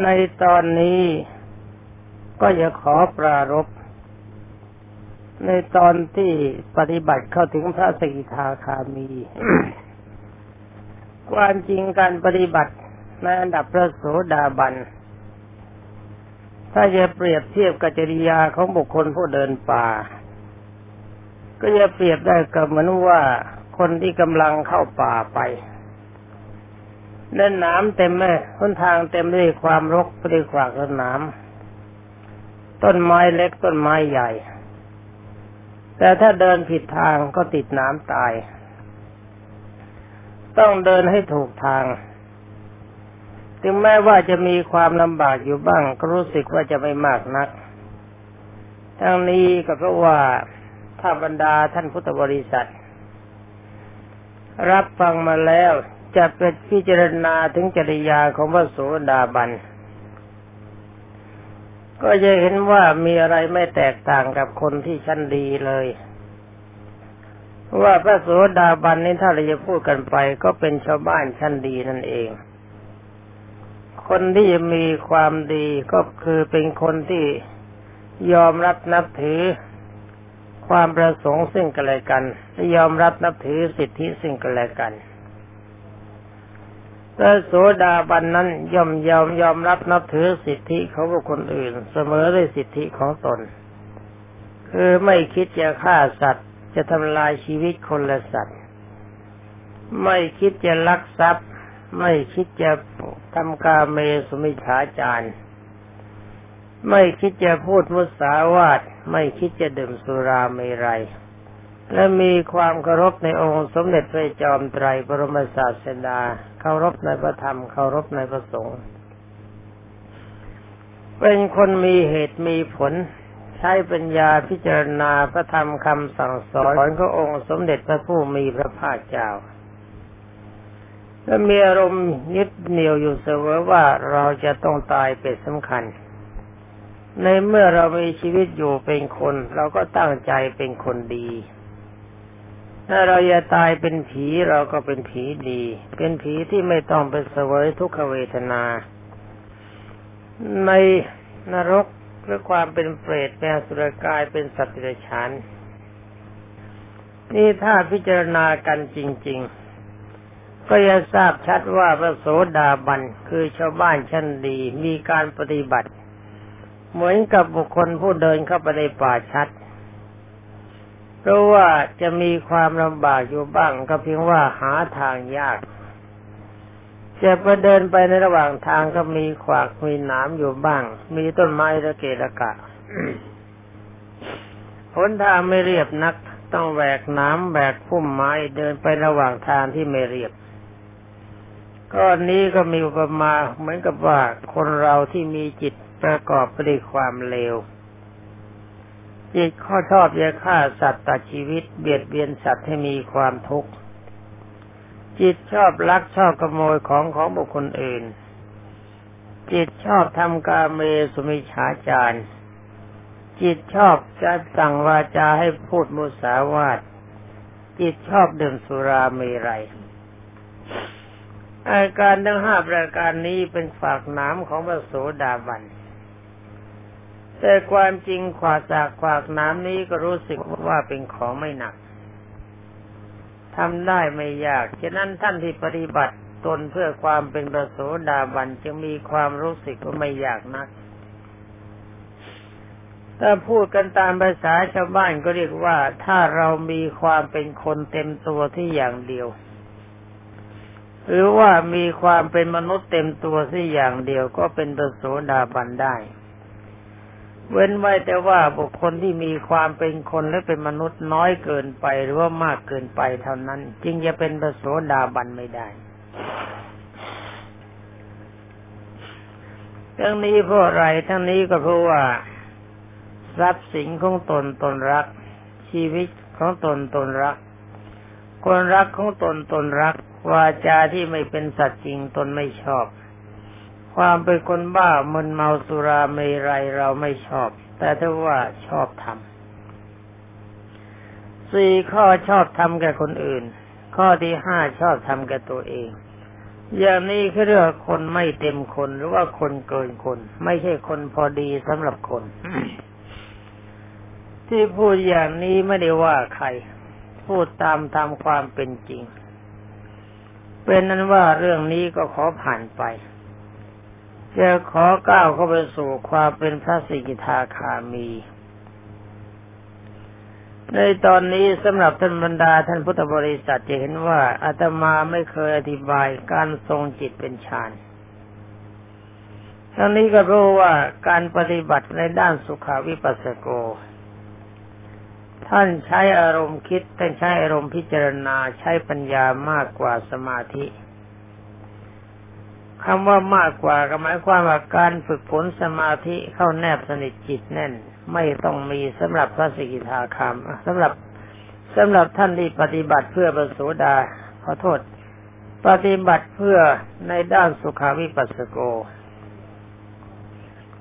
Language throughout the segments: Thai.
ในตอนนี้ก็จะขอปรารบในตอนที่ปฏิบัติเข้าถึงพระสกิทาคามี ความจริงการปฏิบัติในอันดับพระโสดาบัน ถ้าจะเปรียบเทียบกับจริยาของบุคคลผู้เดินป่า ก็จะเปรียบได้กับเหมือนว่าคนที่กำลังเข้าป่าไป เล่นน้ำเต็มเลยต้นทางเต็มด้วยความรกด้วยขวากต้นน้ำต้นไม้เล็กต้นไม้ใหญ่ แต่ถ้าเดินผิดทางก็ติดน้ำตาย ต้องเดินให้ถูกทาง ถึงแม้ว่าจะมีความลำบากอยู่บ้าง ก็รู้สึกว่าจะไม่มากนัก ทั้งนี้ก็เพราะว่าถ้าบรรดาท่านพุทธบริษัท รับฟังมาแล้ว จะเป็นพิจารณาถึงจริยาของพระโสดาบัน ก็จะเห็นว่ามีอะไรไม่แตกต่างกับคนที่ชั้นดีเลย ว่าพระโสดาบันนี้ถ้าเราจะพูดกันไป ก็เป็นชาวบ้านชั้นดีนั่นเอง คนที่มีความดีก็คือเป็นคนที่ยอมรับนับถือความประสงค์ซึ่งกันและกันและยอมรับนับถือสิทธิซึ่งกันและกัน ระโสดาบันนั้นย่อมยอมยอมรับนับถือสิทธิเของบุคคลอื่น เสมอด้วยสิทธิของตน คือไม่คิดจะฆ่าสัตว์ จะทำลายชีวิตคนละสัตว์ ไม่คิดจะลักทรัพย์ ไม่คิดจะทำกาเมสุมิฉาจารไม่คิดจะพูดมุสาวาทไม่คิดจะดื่มสุราเมรัยและมีความเคารพในองค์สมเด็จพระจอมไตรบรมศาสดา เคารพในพระธรรม เคารพในพระสงฆ์เป็นคนมีเหตุมีผล ใช้ปัญญาพิจารณาพระธรรมคำสั่งสอนขององค์สมเด็จพระผู้มีพระภาคเจ้าและมีอารมณ์ยึดเหนี่ยวอยู่เสมอว่าเราจะต้องตายเป็นสำคัญ ในเมื่อเรามีชีวิตอยู่เป็นคน เราก็ตั้งใจเป็นคนดี ถ้าเราจะตายเป็นผีเราก็เป็นผีดี เป็นผีที่ไม่ต้องไปเสวยทุกขเวทนา ในนรกหรือความเป็นเปรตเป็นสุรกายเป็นสัตว์เดรัจฉานนี่ถ้าพิจารณากันจริง ๆ ก็จะทราบชัดว่าพระโสดาบันคือชาวบ้านชั้นดีมีการปฏิบัติ เหมือนกับบุคคลผู้เดินเข้าไปในป่าชัด เพราะว่าจะมีความลำบากอยู่บ้างก็เพียงว่าหาทางยากจะไปเดินไปในระหว่างทางก็มีขวากมีหนามอยู่บ้าง มีต้นไม้ระเกะระกะหนทางไม่เรียบนัก ต้องแหวกน้ำแหวกพุ่มไม้เดินไประหว่างทางที่ไม่เรียบก็นี้ก็มีอุปมาเหมือนกับว่าคนเราที่มีจิตประกอบไปด้วยความเลว จิตข้อชอบจะฆ่าสัตว์ตัดชีวิต เบียดเบียนสัตว์ให้มีความทุกข์ จิตชอบลักชอบขโมยของของบุคคลอื่น จิตชอบทำกาเมสุมิฉาจารจิตชอบจะสั่งวาจาให้พูดมุสาวาทจิตชอบดื่มสุราเมรัยอาการทั้งห้าประการนี้เป็นฝากน้ำของพระโสดาบัน แต่ความจริงขวาจากขวากน้ำนี้ก็รู้สึกว่าเป็นของไม่หนักทำได้ไม่ยาก ฉะนั้นท่านที่ปฏิบัติตนเพื่อความเป็นประโสดาบันจึงมีความรู้สึกว่าไม่ยากนัก ถ้าพูดกันตามภาษาชาวบ้านก็เรียกว่า ถ้าเรามีความเป็นคนเต็มตัวที่อย่างเดียว หรือว่ามีความเป็นมนุษย์เต็มตัวที่อย่างเดียวก็เป็นประโสดาบันได้ เว้นไว้แต่ว่าบุคคลที่มีความเป็นคนและเป็นมนุษย์น้อยเกินไปหรือว่ามากเกินไปเท่านั้น จึงจะเป็นพระโสดาบันไม่ได้ทั้งนี้เพราะอะไรทั้งนี้ก็เพราะว่าทรัพย์สินของตนตนรัก ชีวิตของตนตนรัก คนรักของตนตนรักวาจาที่ไม่เป็นสัตว์จริงตนไม่ชอบ ความเป็นคนบ้ามึนเมาสุราเมรัยเราไม่ชอบ แต่ถ้าว่าชอบทำสี่ข้อชอบทำแก่คนอื่น ข้อที่ห้าชอบทำแก่ตัวเอง อย่างนี้คือเรียกว่าคนไม่เต็มคนหรือว่าคนเกินคน ไม่ใช่คนพอดีสำหรับคน ที่พูดอย่างนี้ไม่ได้ว่าใคร พูดตามตามความเป็นจริง เป็นนั้นว่าเรื่องนี้ก็ขอผ่านไป จะขอก้าวเข้าไปสู่ความเป็นพระสิกิทาคามี ในตอนนี้สำหรับท่านบรรดาท่านพุทธบริษัทจะเห็นว่าอาตมาไม่เคยอธิบายการทรงจิตเป็นฌานทั้งนี้ก็รู้ว่าการปฏิบัติในด้านสุขาวิปัสสโก ท่านใช้อารมณ์คิดท่านใช้อารมณ์พิจารณาใช้ปัญญามากกว่าสมาธิ คำว่ามากกว่าก็หมายความว่าการฝึกฝนสมาธิเข้าแนบสนิทจิตแน่น ไม่ต้องมีสำหรับพระสกิทาคามสำหรับสำหรับท่านที่ปฏิบัติเพื่อประโสดาขอโทษ ปฏิบัติเพื่อในด้านสุขาวิปัสสโก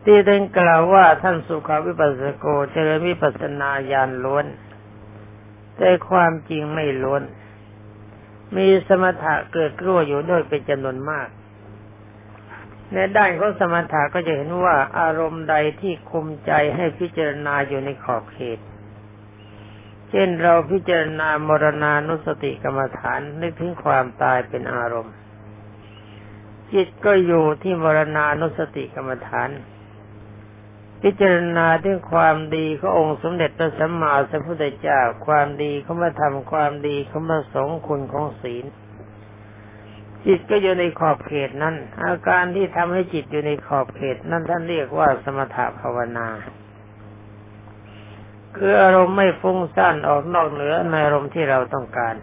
ที่ได้กล่าวว่าท่านสุขาวิปัสสโกเจริญวิปัสนาญาณล้วน แต่ความจริงไม่ล้วน มีสมถะเกิดกลัวอยู่ด้วยเป็นจำนวนมาก ในด้านของสมถะก็จะเห็นว่าอารมณ์ใดที่คุมใจให้พิจารณาอยู่ในขอบเขต เช่นเราพิจารณามรณานุสติกรรมฐานนึกถึงความตายเป็นอารมณ์ จิตก็อยู่ที่มรณานุสติกรรมฐาน พิจารณาถึงความดีขององค์สมเด็จพระสัมมาสัมพุทธเจ้า ความดีเขามาทำความดีเขามาสงคุณของศีล จิตก็อยู่ในขอบเขตนั้น อาการที่ทำให้จิตอยู่ในขอบเขตนั้นท่านเรียกว่าสมถภาวนา คืออารมณ์ไม่ฟุ้งซ่านออกนอกเหนือในอารมณ์ที่เราต้องการ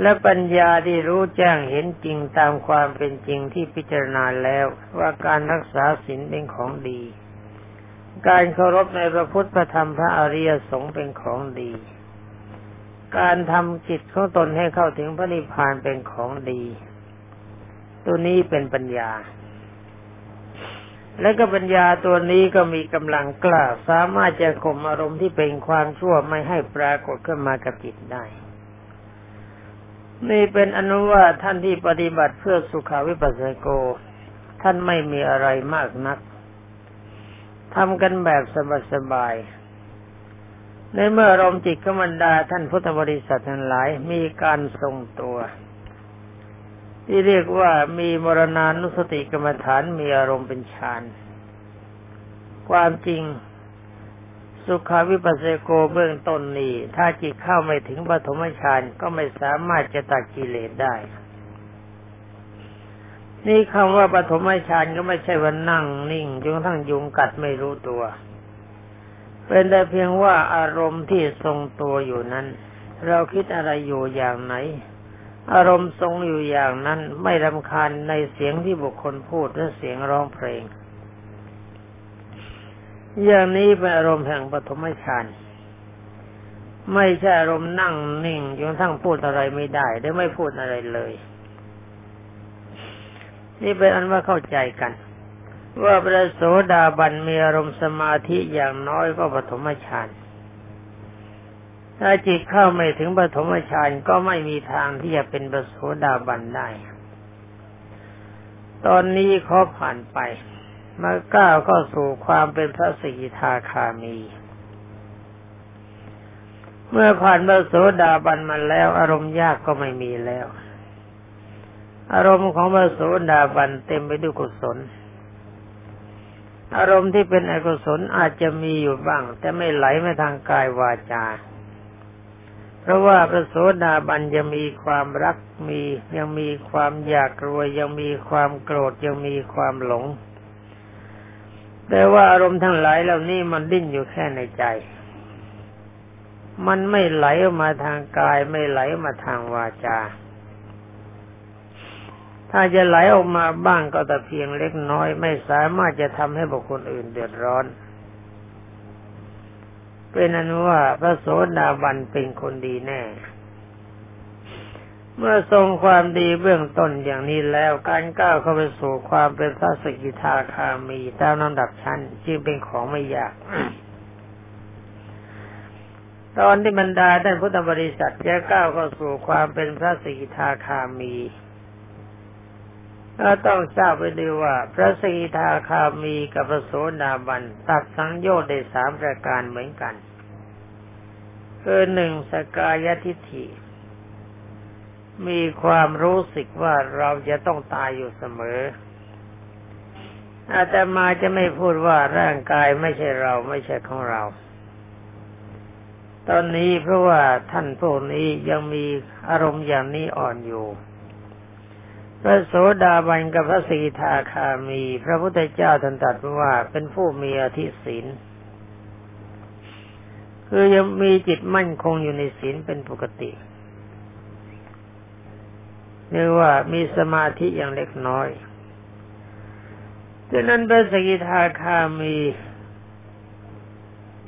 และปัญญาที่รู้แจ้งเห็นจริงตามความเป็นจริงที่พิจารณาแล้วว่าการรักษาศีลเป็นของดี การเคารพในพระพุทธพระธรรมพระอริยสงฆ์เป็นของดี การทำจิตของตนให้เข้าถึงพระนิพพานเป็นของดี ตัวนี้เป็นปัญญา และก็ปัญญาตัวนี้ก็มีกำลังกล้าสามารถจะข่มอารมณ์ที่เป็นความชั่วไม่ให้ปรากฏขึ้นมากับจิตได้ นี่เป็นอนุว่าท่านที่ปฏิบัติเพื่อสุขาวิปัสสโก ท่านไม่มีอะไรมากนักทำกันแบบสบายๆ ในเมื่ออารมณ์จิตขมันดาท่านพุทธบริษัททั้งหลายมีการทรงตัว ที่เรียกว่ามีมรณานุสติกรรมฐานมีอารมณ์เป็นฌานความจริงสุขาวิปัสสโกเบื้องต้นนี้ ถ้าจิตเข้าไม่ถึงปฐมฌานก็ไม่สามารถจะตัดกิเลสได้ นี่คำว่าปฐมฌานก็ไม่ใช่ว่านั่งนิ่งจนกระทั่งยุงกัดไม่รู้ตัว เป็นแต่เพียงว่าอารมณ์ที่ทรงตัวอยู่นั้น เราคิดอะไรอยู่อย่างไหน อารมณ์ทรงอยู่อย่างนั้นไม่รำคาญในเสียงที่บุคคลพูดหรือเสียงร้องเพลง อย่างนี้เป็นอารมณ์แห่งปฐมฌานไม่ใช่อารมณ์นั่งนิ่งจนทั้งพูดอะไรไม่ได้หรือไม่พูดอะไรเลย นี่เป็นอันว่าเข้าใจกัน ว่าพระโสดาบันมีอารมณ์สมาธิอย่างน้อยก็ปฐมฌานถ้าจิตเข้าไม่ถึงปฐมฌานก็ไม่มีทางที่จะเป็นพระโสดาบันได้ ตอนนี้ขอผ่านไปมาก้าวเข้าสู่ความเป็นพระสิทาคามี เมื่อผ่านพระโสดาบันมาแล้ว อารมณ์ยากก็ไม่มีแล้ว อารมณ์ของพระโสดาบันเต็มไปด้วยกุศล อารมณ์ที่เป็นอกุศลอาจจะมีอยู่บ้าง แต่ไม่ไหลมาทางกายวาจา เพราะว่าพระโสดาบันยังมีความรักมียังมีความอยากรวยยังมีความโกรธยังมีความหลง แต่ว่าอารมณ์ทั้งหลายเหล่านี้มันดิ้นอยู่แค่ในใจ มันไม่ไหลออกมาทางกายไม่ไหลมาทางวาจา ถ้าจะไหลออกมาบ้างก็แต่เพียงเล็กน้อย ไม่สามารถจะทำให้บุคคลอื่นเดือดร้อน เป็นอนุว่าพระโสดาบันเป็นคนดีแน่ เมื่อทรงความดีเบื้องต้นอย่างนี้แล้วการก้าวเข้าไปสู่ความเป็นพระสกิทาคามีตามลำดับชั้นจึงเป็นของไม่ยากตอนที่บรรดาท่านพุทธบริษัทจะก้าวเข้าสู่ความเป็นพระสกิทาคามี เราต้องทราบไปดีว่า พระสีทาคามีกับพระโสดาบันตัดสังโยชน์ได้สามประการเหมือนกันคือหนึ่งสกายทิฏฐิ มีความรู้สึกว่าเราจะต้องตายอยู่เสมอ อาตมาจะไม่พูดว่าร่างกายไม่ใช่เราไม่ใช่ของเรา ตอนนี้เพราะว่าท่านพวกนี้ยังมีอารมณ์อย่างนี้อ่อนอยู่ พระโสดาบันกับพระสีทาคามี พระพุทธเจ้าท่านตรัสว่าเป็นผู้มีอธิศีลคือยังมีจิตมั่นคงอยู่ในศีลเป็นปกติเรียกว่ามีสมาธิอย่างเล็กน้อยดังนั้นพระสกิทาคามี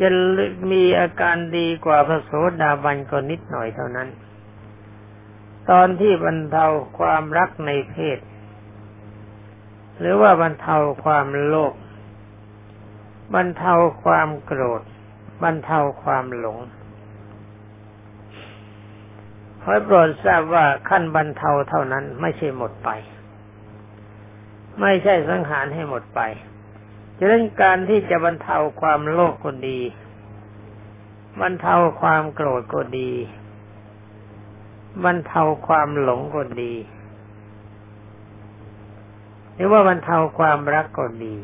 จะมีอาการดีกว่าพระโสดาบันก็นิดหน่อยเท่านั้น ตอนที่บรรเทาความรักในเพศ หรือว่าบรรเทาความโลภบรรเทาความโกรธ บรรเทาความหลงขอโปรดทราบว่าขั้นบรรเทาเท่านั้นไม่ใช่หมดไป ไม่ใช่สังหารให้หมดไปฉะนั้นการที่จะบรรเทาความโลภก็ดี บรรเทาความโกรธก็ดี บรรเทาความหลงก็ดี หรือว่าบรรเทาความรักก็ดี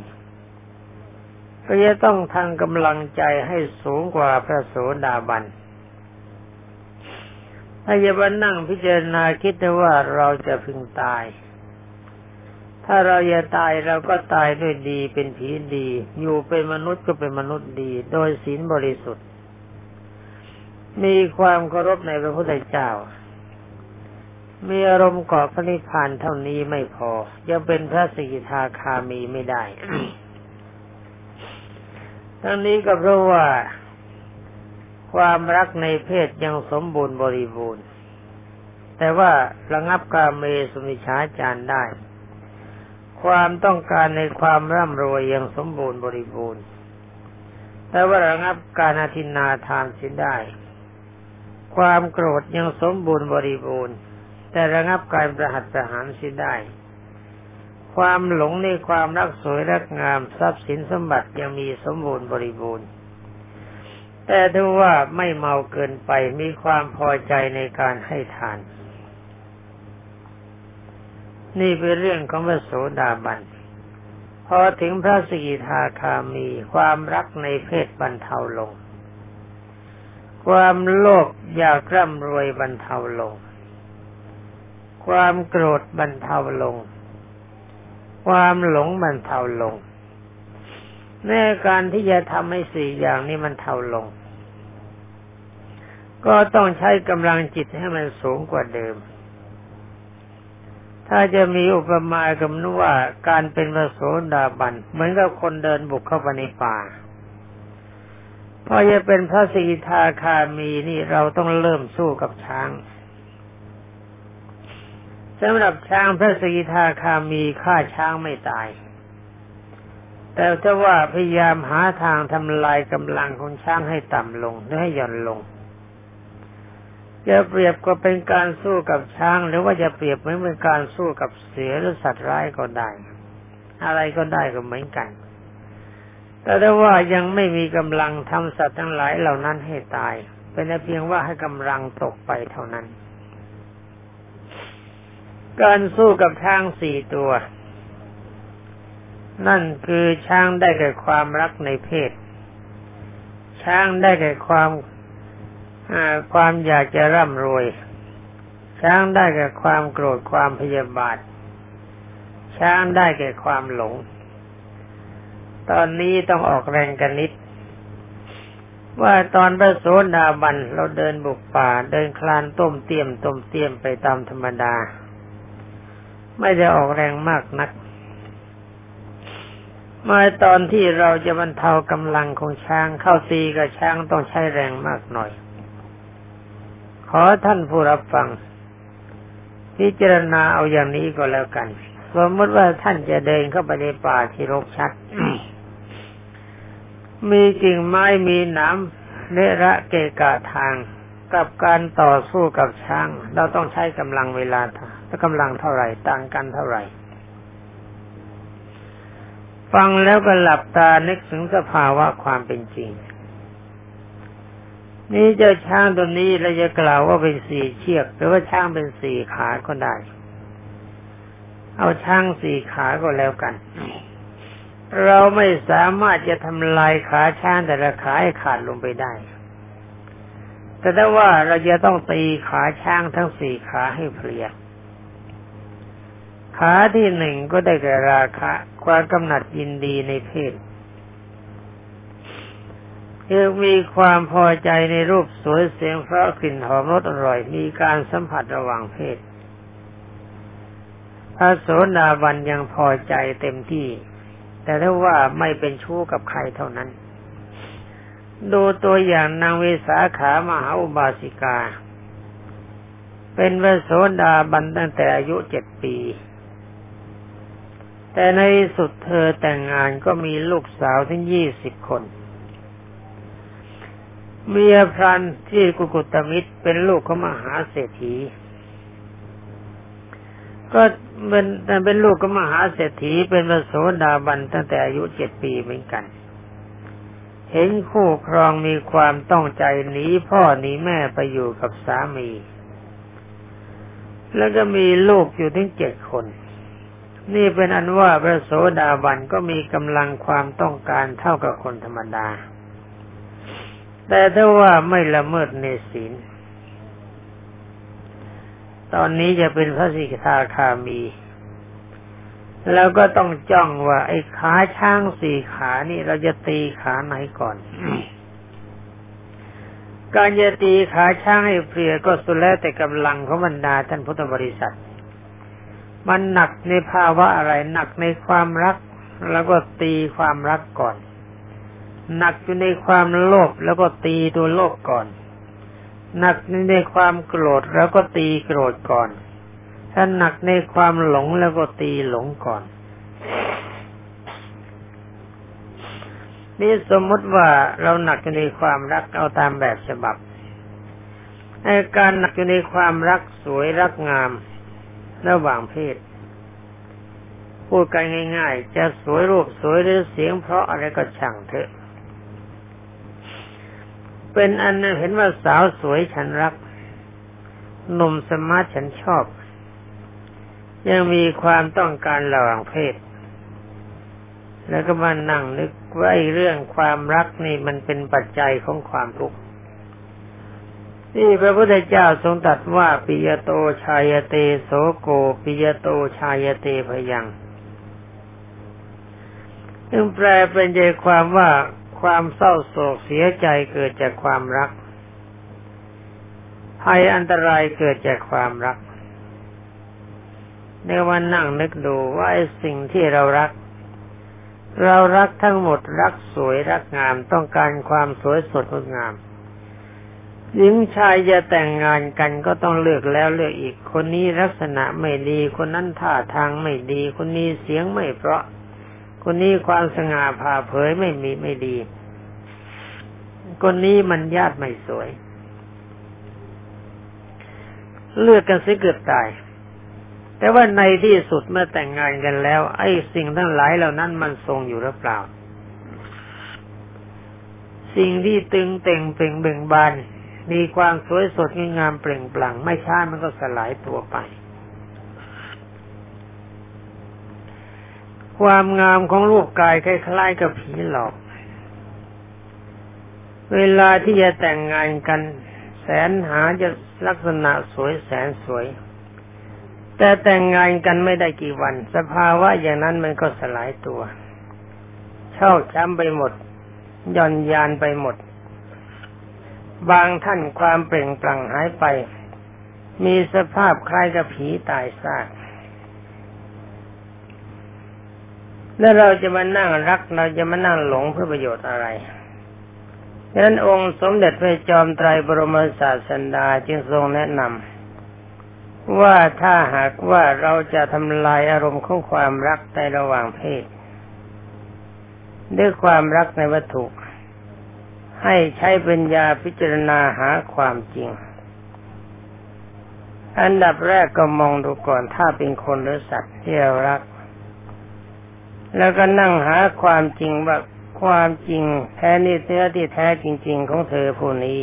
ก็จะต้องทางกำลังใจให้สูงกว่าพระโสดาบัน ถ้าจะมานั่งพิจารณาคิดว่าเราจะพึงตาย ถ้าเราจะตายเราก็ตายด้วยดีเป็นผีดี อยู่เป็นมนุษย์ก็เป็นมนุษย์ดี โดยศีลบริสุทธิ์มีความเคารพในพระพุทธเจ้า มีอารมณ์เกาะพระนิพพานเท่านี้ไม่พอ ยังเป็นพระสกิทาคามีไม่ได้ ทั้งนี้ก็เพราะว่าความรักในเพศยังสมบูรณ์บริบูรณ์ แต่ว่าระงับกาเมสุมิชาจารได้ ความต้องการในความร่ำรวยยังสมบูรณ์บริบูรณ์ แต่ว่าระงับการอธินาทานเสียได้ ความโกรธยังสมบูรณ์บริบูรณ์ แต่ระงับการประหัตประหารเสียได้ ความหลงในความรักสวยรักงามทรัพย์สินสมบัติยังมีสมบูรณ์บริบูรณ์ แต่ถ้าว่าไม่เมาเกินไปมีความพอใจในการให้ทาน นี่เป็นเรื่องของพระโสดาบันพอถึงพระสกิทาคามีความรักในเพศบรรเทาลง ความโลภอยากร่ำรวยบรรเทาลง ความโกรธบรรเทาลง ความหลงมันเทาลงในการที่จะทำให้สี่อย่างนี้มันเทาลง ก็ต้องใช้กำลังจิตให้มันสูงกว่าเดิม ถ้าจะมีอุปมากับนว่าการเป็นพระโสดาบันเหมือนกับคนเดินบุกเข้าไปในป่าพอจะเป็นพระสีทาคามีนี่เราต้องเริ่มสู้กับช้าง สำหรับช้างพระสีทาคามีฆ่าช้างไม่ตาย แต่ถ้าว่าพยายามหาทางทำลายกำลังของช้างให้ต่ำลงหรือให้หย่อนลงจะเปรียบก็เป็นการสู้กับช้าง หรือว่าจะเปรียบเหมือนเป็นการสู้กับเสือหรือสัตว์ร้ายก็ได้ อะไรก็ได้ก็เหมือนกัน แต่ถ้าว่ายังไม่มีกำลังทำสัตว์ทั้งหลายเหล่านั้นให้ตาย เป็นเพียงว่าให้กำลังตกไปเท่านั้น การสู้กับช้างสี่ตัว นั่นคือช้างได้แก่ความรักในเพศ ช้างได้แก่ความความอยากจะร่ำรวย ช้างได้แก่ความโกรธความพยาบาท ช้างได้แก่ความหลง ตอนนี้ต้องออกแรงกันนิด ว่าตอนพระโสดาบันเราเดินบุกป่าเดินคลานต้มเตียมต้มเตียมไปตามธรรมดา ไม่ได้ออกแรงมากนักมาตอนที่เราจะบรรเทากำลังของช้างเข้าตีกับช้างต้องใช้แรงมากหน่อย ขอท่านผู้รับฟัง พิจารณาเอาอย่างนี้ก็แล้วกัน สมมติว่าท่านจะเดินเข้าไปในป่าที่รกชัด มีกิ่งไม้มีนามเลระเกะกะทาง กับการต่อสู้กับช้าง เราต้องใช้กำลังเวลา ถ้ากำลังเท่าไหร่ต่างกันเท่าไหร่ ฟังแล้วก็หลับตานึกถึงสภาวะความเป็นจริง นี่เจ้าช้างตัวนี้เราจะกล่าวว่าเป็นสี่เชือกหรือว่าช้างเป็นสี่ขาก็ได้ เอาช้างสี่ขาก็แล้วกัน เราไม่สามารถจะทำลายขาช้างแต่ละขาให้ขาดลงไปได้แต่ถ้าว่าเราจะต้องตีขาช้างทั้งสี่ขาให้เพลีย ขาที่หนึ่งก็ได้แก่ราคะ ความกำหนัดยินดีในเพศคือมีความพอใจในรูปสวยเสียงเพราะกลิ่นหอมรสอร่อย มีการสัมผัสระหว่างเพศ พระโสดาบันยังพอใจเต็มที่ แต่ถ้าว่าไม่เป็นชู้กับใครเท่านั้น ดูตัวอย่างนางเวสาขามหาอุบาสิกา เป็นพระโสดาบันตั้งแต่อายุเจ็ดปี แต่ในสุดเธอแต่งงานก็มีลูกสาวถึงยี่สิบคนเมียพรันที่กุกุตมิตรเป็นลูกของมหาเศรษฐี ก็เป็นแต่เป็นลูกของมหาเศรษฐีเป็นพระโสดาบันตั้งแต่อายุเจ็ดปีเหมือนกัน เห็นคู่ครองมีความต้องใจหนีพ่อหนีแม่ไปอยู่กับสามี แล้วก็มีลูกอยู่ถึงเจ็ดคน นี่เป็นอันว่าพระโสดาบันก็มีกำลังความต้องการเท่ากับคนธรรมดา แต่ถ้าว่าไม่ละเมิดในศีล ตอนนี้จะเป็นพระสิกขาคามี แล้วก็ต้องจ้องว่า ไอ้ขาช้างสี่ขานี่เราจะตีขาไหนก่อน การจะตีขาช้างให้เพลียก็สุดแล้วแต่กำลังของบรรดาท่านพุทธบริษัท มันหนักในภาวะอะไร หนักในความรัก แล้วก็ตีความรักก่อน หนักอยู่ในความโลภแล้วก็ตีตัวโลภก่อน หนักในความโกรธแล้วก็ตีโกรธก่อน ถ้าหนักในความหลงแล้วก็ตีหลงก่อนนี่สมมติว่าเราหนักอยู่ในความรักเอาตามแบบฉบับในการหนักอยู่ในความรักสวยรักงามระหว่างเพศ พูดกันง่าย ๆ จะสวยรูปสวยหรือเสียงเพราะอะไรก็ช่างเถอะ เป็นอันเห็นว่าสาวสวยฉันรักหนุ่มสมาร์ทฉันชอบ ยังมีความต้องการระหว่างเพศ แล้วก็มานั่งนึกว่าเรื่องความรักนี่มันเป็นปัจจัยของความทุกข์ที่พระพุทธเจ้าทรงตรัสว่าปิยโตชายเตโสโกปิยโตชายเตพยัง ซึ่งแปลเป็นใจความว่าความเศร้าโศกเสียใจเกิดจากความรักภัยอันตรายเกิดจากความรักในวันนั่งนึกดูว่าไอ้สิ่งที่เรารัก เรารักทั้งหมดรักสวยรักงามต้องการความสวยสดงดงามหญิงชายจะแต่งงานกันก็ต้องเลือกแล้วเลือกอีกคนนี้ลักษณะไม่ดีคนนั้นท่าทางไม่ดีคนนี้เสียงไม่เพราะ คนนี้ความสง่าผ่าเผยไม่มีไม่ดี คนนี้มันญาติไม่สวย เลือกกันซิเกือบตาย แต่ว่าในที่สุดเมื่อแต่งงานกันแล้ว ไอ้สิ่งทั้งหลายเหล่านั้นมันทรงอยู่หรือเปล่า สิ่งที่ตึงเต่งเปล่งเบ่งบานมีความสวยสดงดงามเปล่งปลั่งไม่ช้ามันก็สลายตัวไป ความงามของรูปกายคล้ายๆกับผีหลอก เวลาที่จะแต่งงานกัน แสนหาจะลักษณะสวยแสนสวย แต่แต่งงานกันไม่ได้กี่วัน สภาวะอย่างนั้นมันก็สลายตัว เช่าช้ำไปหมดย่อนยานไปหมด บางท่านความเปล่งปลั่งหายไป มีสภาพคล้ายกับผีตายซาก แล้วเราจะมานั่งรักเราจะมานั่งหลงเพื่อประโยชน์อะไรดังนั้นองค์สมเด็จพระจอมไตรบรมศาสดาจึงทรงแนะนำว่าถ้าหากว่าเราจะทำลายอารมณ์ของความรักในระหว่างเพศ ด้วยความรักในวัตถุ ให้ใช้ปัญญาพิจารณาหาความจริง อันดับแรกก็มองดูก่อนถ้าเป็นคนหรือสัตว์ที่เรารัก แล้วก็นั่งหาความจริงว่าความจริงแท้นี่เนื้อที่แท้จริง ๆ ของเธอผู้นี้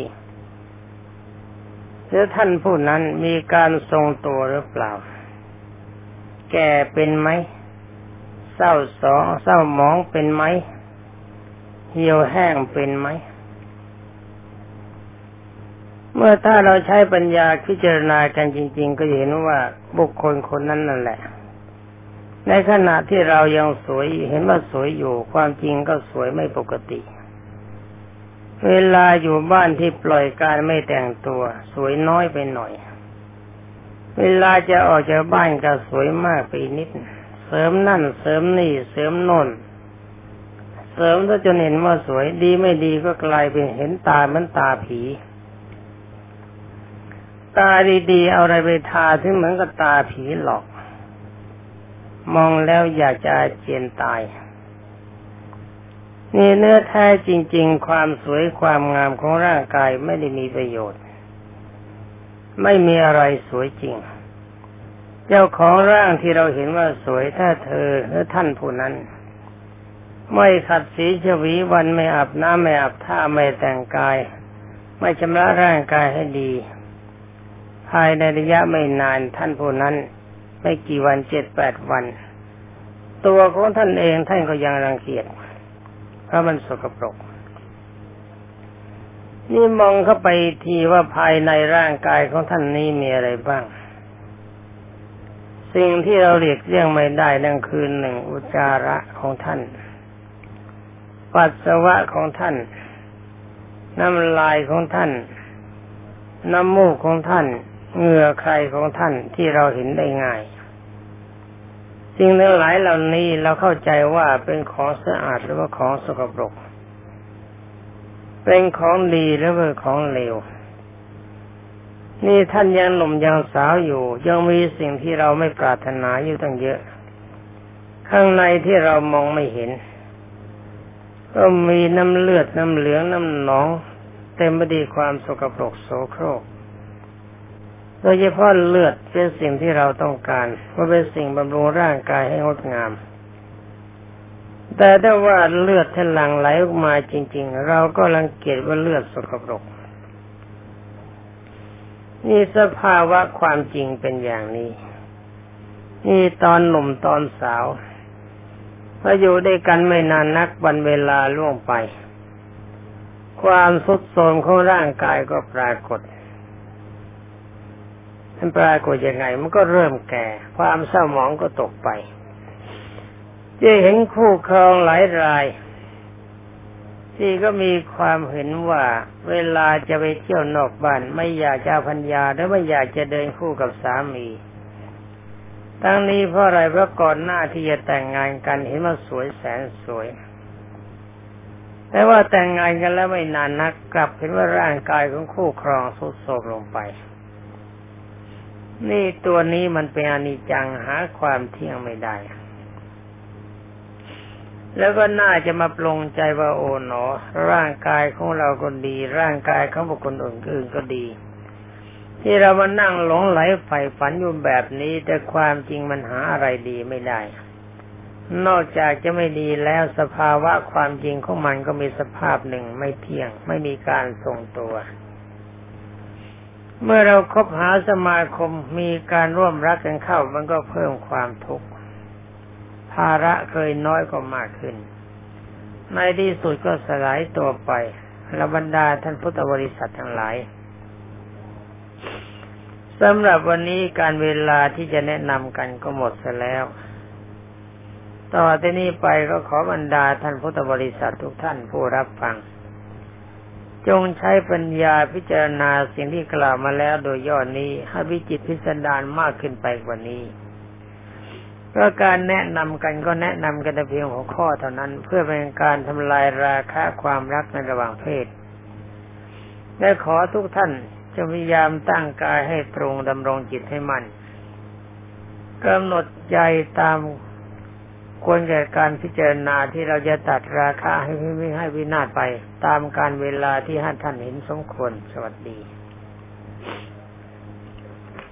หรือท่านผู้นั้นมีการทรงตัวหรือเปล่า แก่เป็นไหมเศร้าสองเศร้าหมองเป็นไหมเหี่ยวแห้งเป็นไหม เมื่อถ้าเราใช้ปัญญาพิจารณากันจริง ๆ ก็เห็นว่าบุคคลคนนั้นนั่นแหละ ในขณะที่เรายังสวยเห็นว่าสวยอยู่ความจริงก็สวยไม่ปกติ เวลาอยู่บ้านที่ปล่อยการไม่แต่งตัว สวยน้อยไปหน่อย เวลาจะออกจากบ้านก็สวยมากไปนิด เสริมนั่นเสริมนี่เสริมนนเสริมถ้าจนเห็นว่าสวยดีไม่ดีก็กลายเป็นเห็นตาเหมือนตาผี ตาดีๆเอาอะไรไปทาถึงเหมือนกับตาผีหลอก มองแล้วอยากจะเจียนตาย นี่เนื้อแท้จริง ๆ ความสวยความงามของร่างกายไม่ได้มีประโยชน์ ไม่มีอะไรสวยจริง เจ้าของร่างที่เราเห็นว่าสวยถ้าเธอหรือท่านผู้นั้น ไม่ขัดสีชวีวันไม่อาบน้ำไม่อาบท่าไม่แต่งกาย ไม่ชำระร่างกายให้ดี ภายในระยะไม่นานท่านผู้นั้น ไม่กี่วันเจ็ดแปดวัน ตัวของท่านเองท่านก็ยังรังเกียจเพราะมันสกปรก นี่มองเข้าไปทีว่าภายในร่างกายของท่านนี้มีอะไรบ้าง สิ่งที่เราเรียกเรียงไม่ได้นั่นคือหนึ่งอุจจาระของท่าน ปัสสาวะของท่าน น้ำลายของท่าน น้ำมูกของท่าน เหงื่อใครของท่านที่เราเห็นได้ง่ายสิ่งทั้งหลายเหล่านี้เราเข้าใจว่าเป็นของสะอาดหรือว่าของสกปรก เป็นของดีหรือว่าของเลว นี่ท่านยังหนุ่มยังสาวอยู่ ยังมีสิ่งที่เราไม่ปรารถนาอยู่ตั้งเยอะ ข้างในที่เรามองไม่เห็น ก็มีน้ำเลือดน้ำเหลืองน้ำหนอง เต็มไปด้วยความสกปรกโสโครก โดยเฉพาะเลือดเป็นสิ่งที่เราต้องการเพราเป็นสิ่งบำรุงร่างกายให้งดงาม แต่ถ้าว่าเลือดที่หลั่งไหลออกมาจริง ๆ เราก็รังเกียจว่าเลือดสกปรกนี่สภาวะความจริงเป็นอย่างนี้ นี่ตอนหนุ่มตอนสาวพออยู่ด้วยกันไม่นานนักวันเวลาล่วงไป ความสุดโทรมของร่างกายก็ปรากฏ มันปรากฏยังไง มันก็เริ่มแก่ ความเศร้าหมองก็ตกไปจะเห็นคู่ครองหลายราย ที่ก็มีความเห็นว่าเวลาจะไปเที่ยวนอกบ้าน ไม่อยากจะพัญญาและไม่อยากจะเดินคู่กับสามีทั้งนี้เพราะอะไรเพราะก่อนหน้าที่จะแต่งงานกันเห็นว่าสวยแสนสวย แต่ว่าแต่งงานกันแล้วไม่นานนักกลับเห็นว่าร่างกายของคู่ครองสุดโทรมลงไป นี่ตัวนี้มันเป็นอนิจจังหาความเที่ยงไม่ได้ แล้วก็น่าจะมาปลงใจว่าโอ๋หนอ ร่างกายของเราก็ดี ร่างกายของบุคคลอื่นก็ดี ที่เรามานั่งหลงไหลใฝ่ฝันอยู่แบบนี้ แต่ความจริงมันหาอะไรดีไม่ได้ นอกจากจะไม่ดีแล้วสภาวะความจริงของมันก็มีสภาพหนึ่งไม่เที่ยง ไม่มีการทรงตัว เมื่อเราคบหาสมาคมมีการร่วมรักกันเข้ามันก็เพิ่มความทุกข์ภาระเคยน้อยก็มากขึ้น ในที่สุดก็สลายตัวไประบรรดาท่านพุทธบริษัททั้งหลายสำหรับวันนี้การเวลาที่จะแนะนำกันก็หมดเสียแล้ว ต่อที่นี้ไปก็ขอบรรดาท่านพุทธบริษัททุกท่านผู้รับฟัง จงใช้ปัญญาพิจารณาสิ่งที่กล่าวมาแล้วโดยย่อนี้ให้วิจิตพิสดารมากขึ้นไปกว่านี้เพราะการแนะนำกันก็แนะนำกันแต่เพียงหัวข้อเท่านั้น เพื่อเป็นการทำลายราคะความรักในระหว่างเพศและขอทุกท่านจงพยายามตั้งกายให้ตรงดำรงจิตให้มัน่นกำหนดใจตาม ควรแก่การพิจารณาที่เราจะตัดราคาให้ไม่ให้วินาศไป ตามการเวลาที่ท่านเห็นสมควรสวัสดี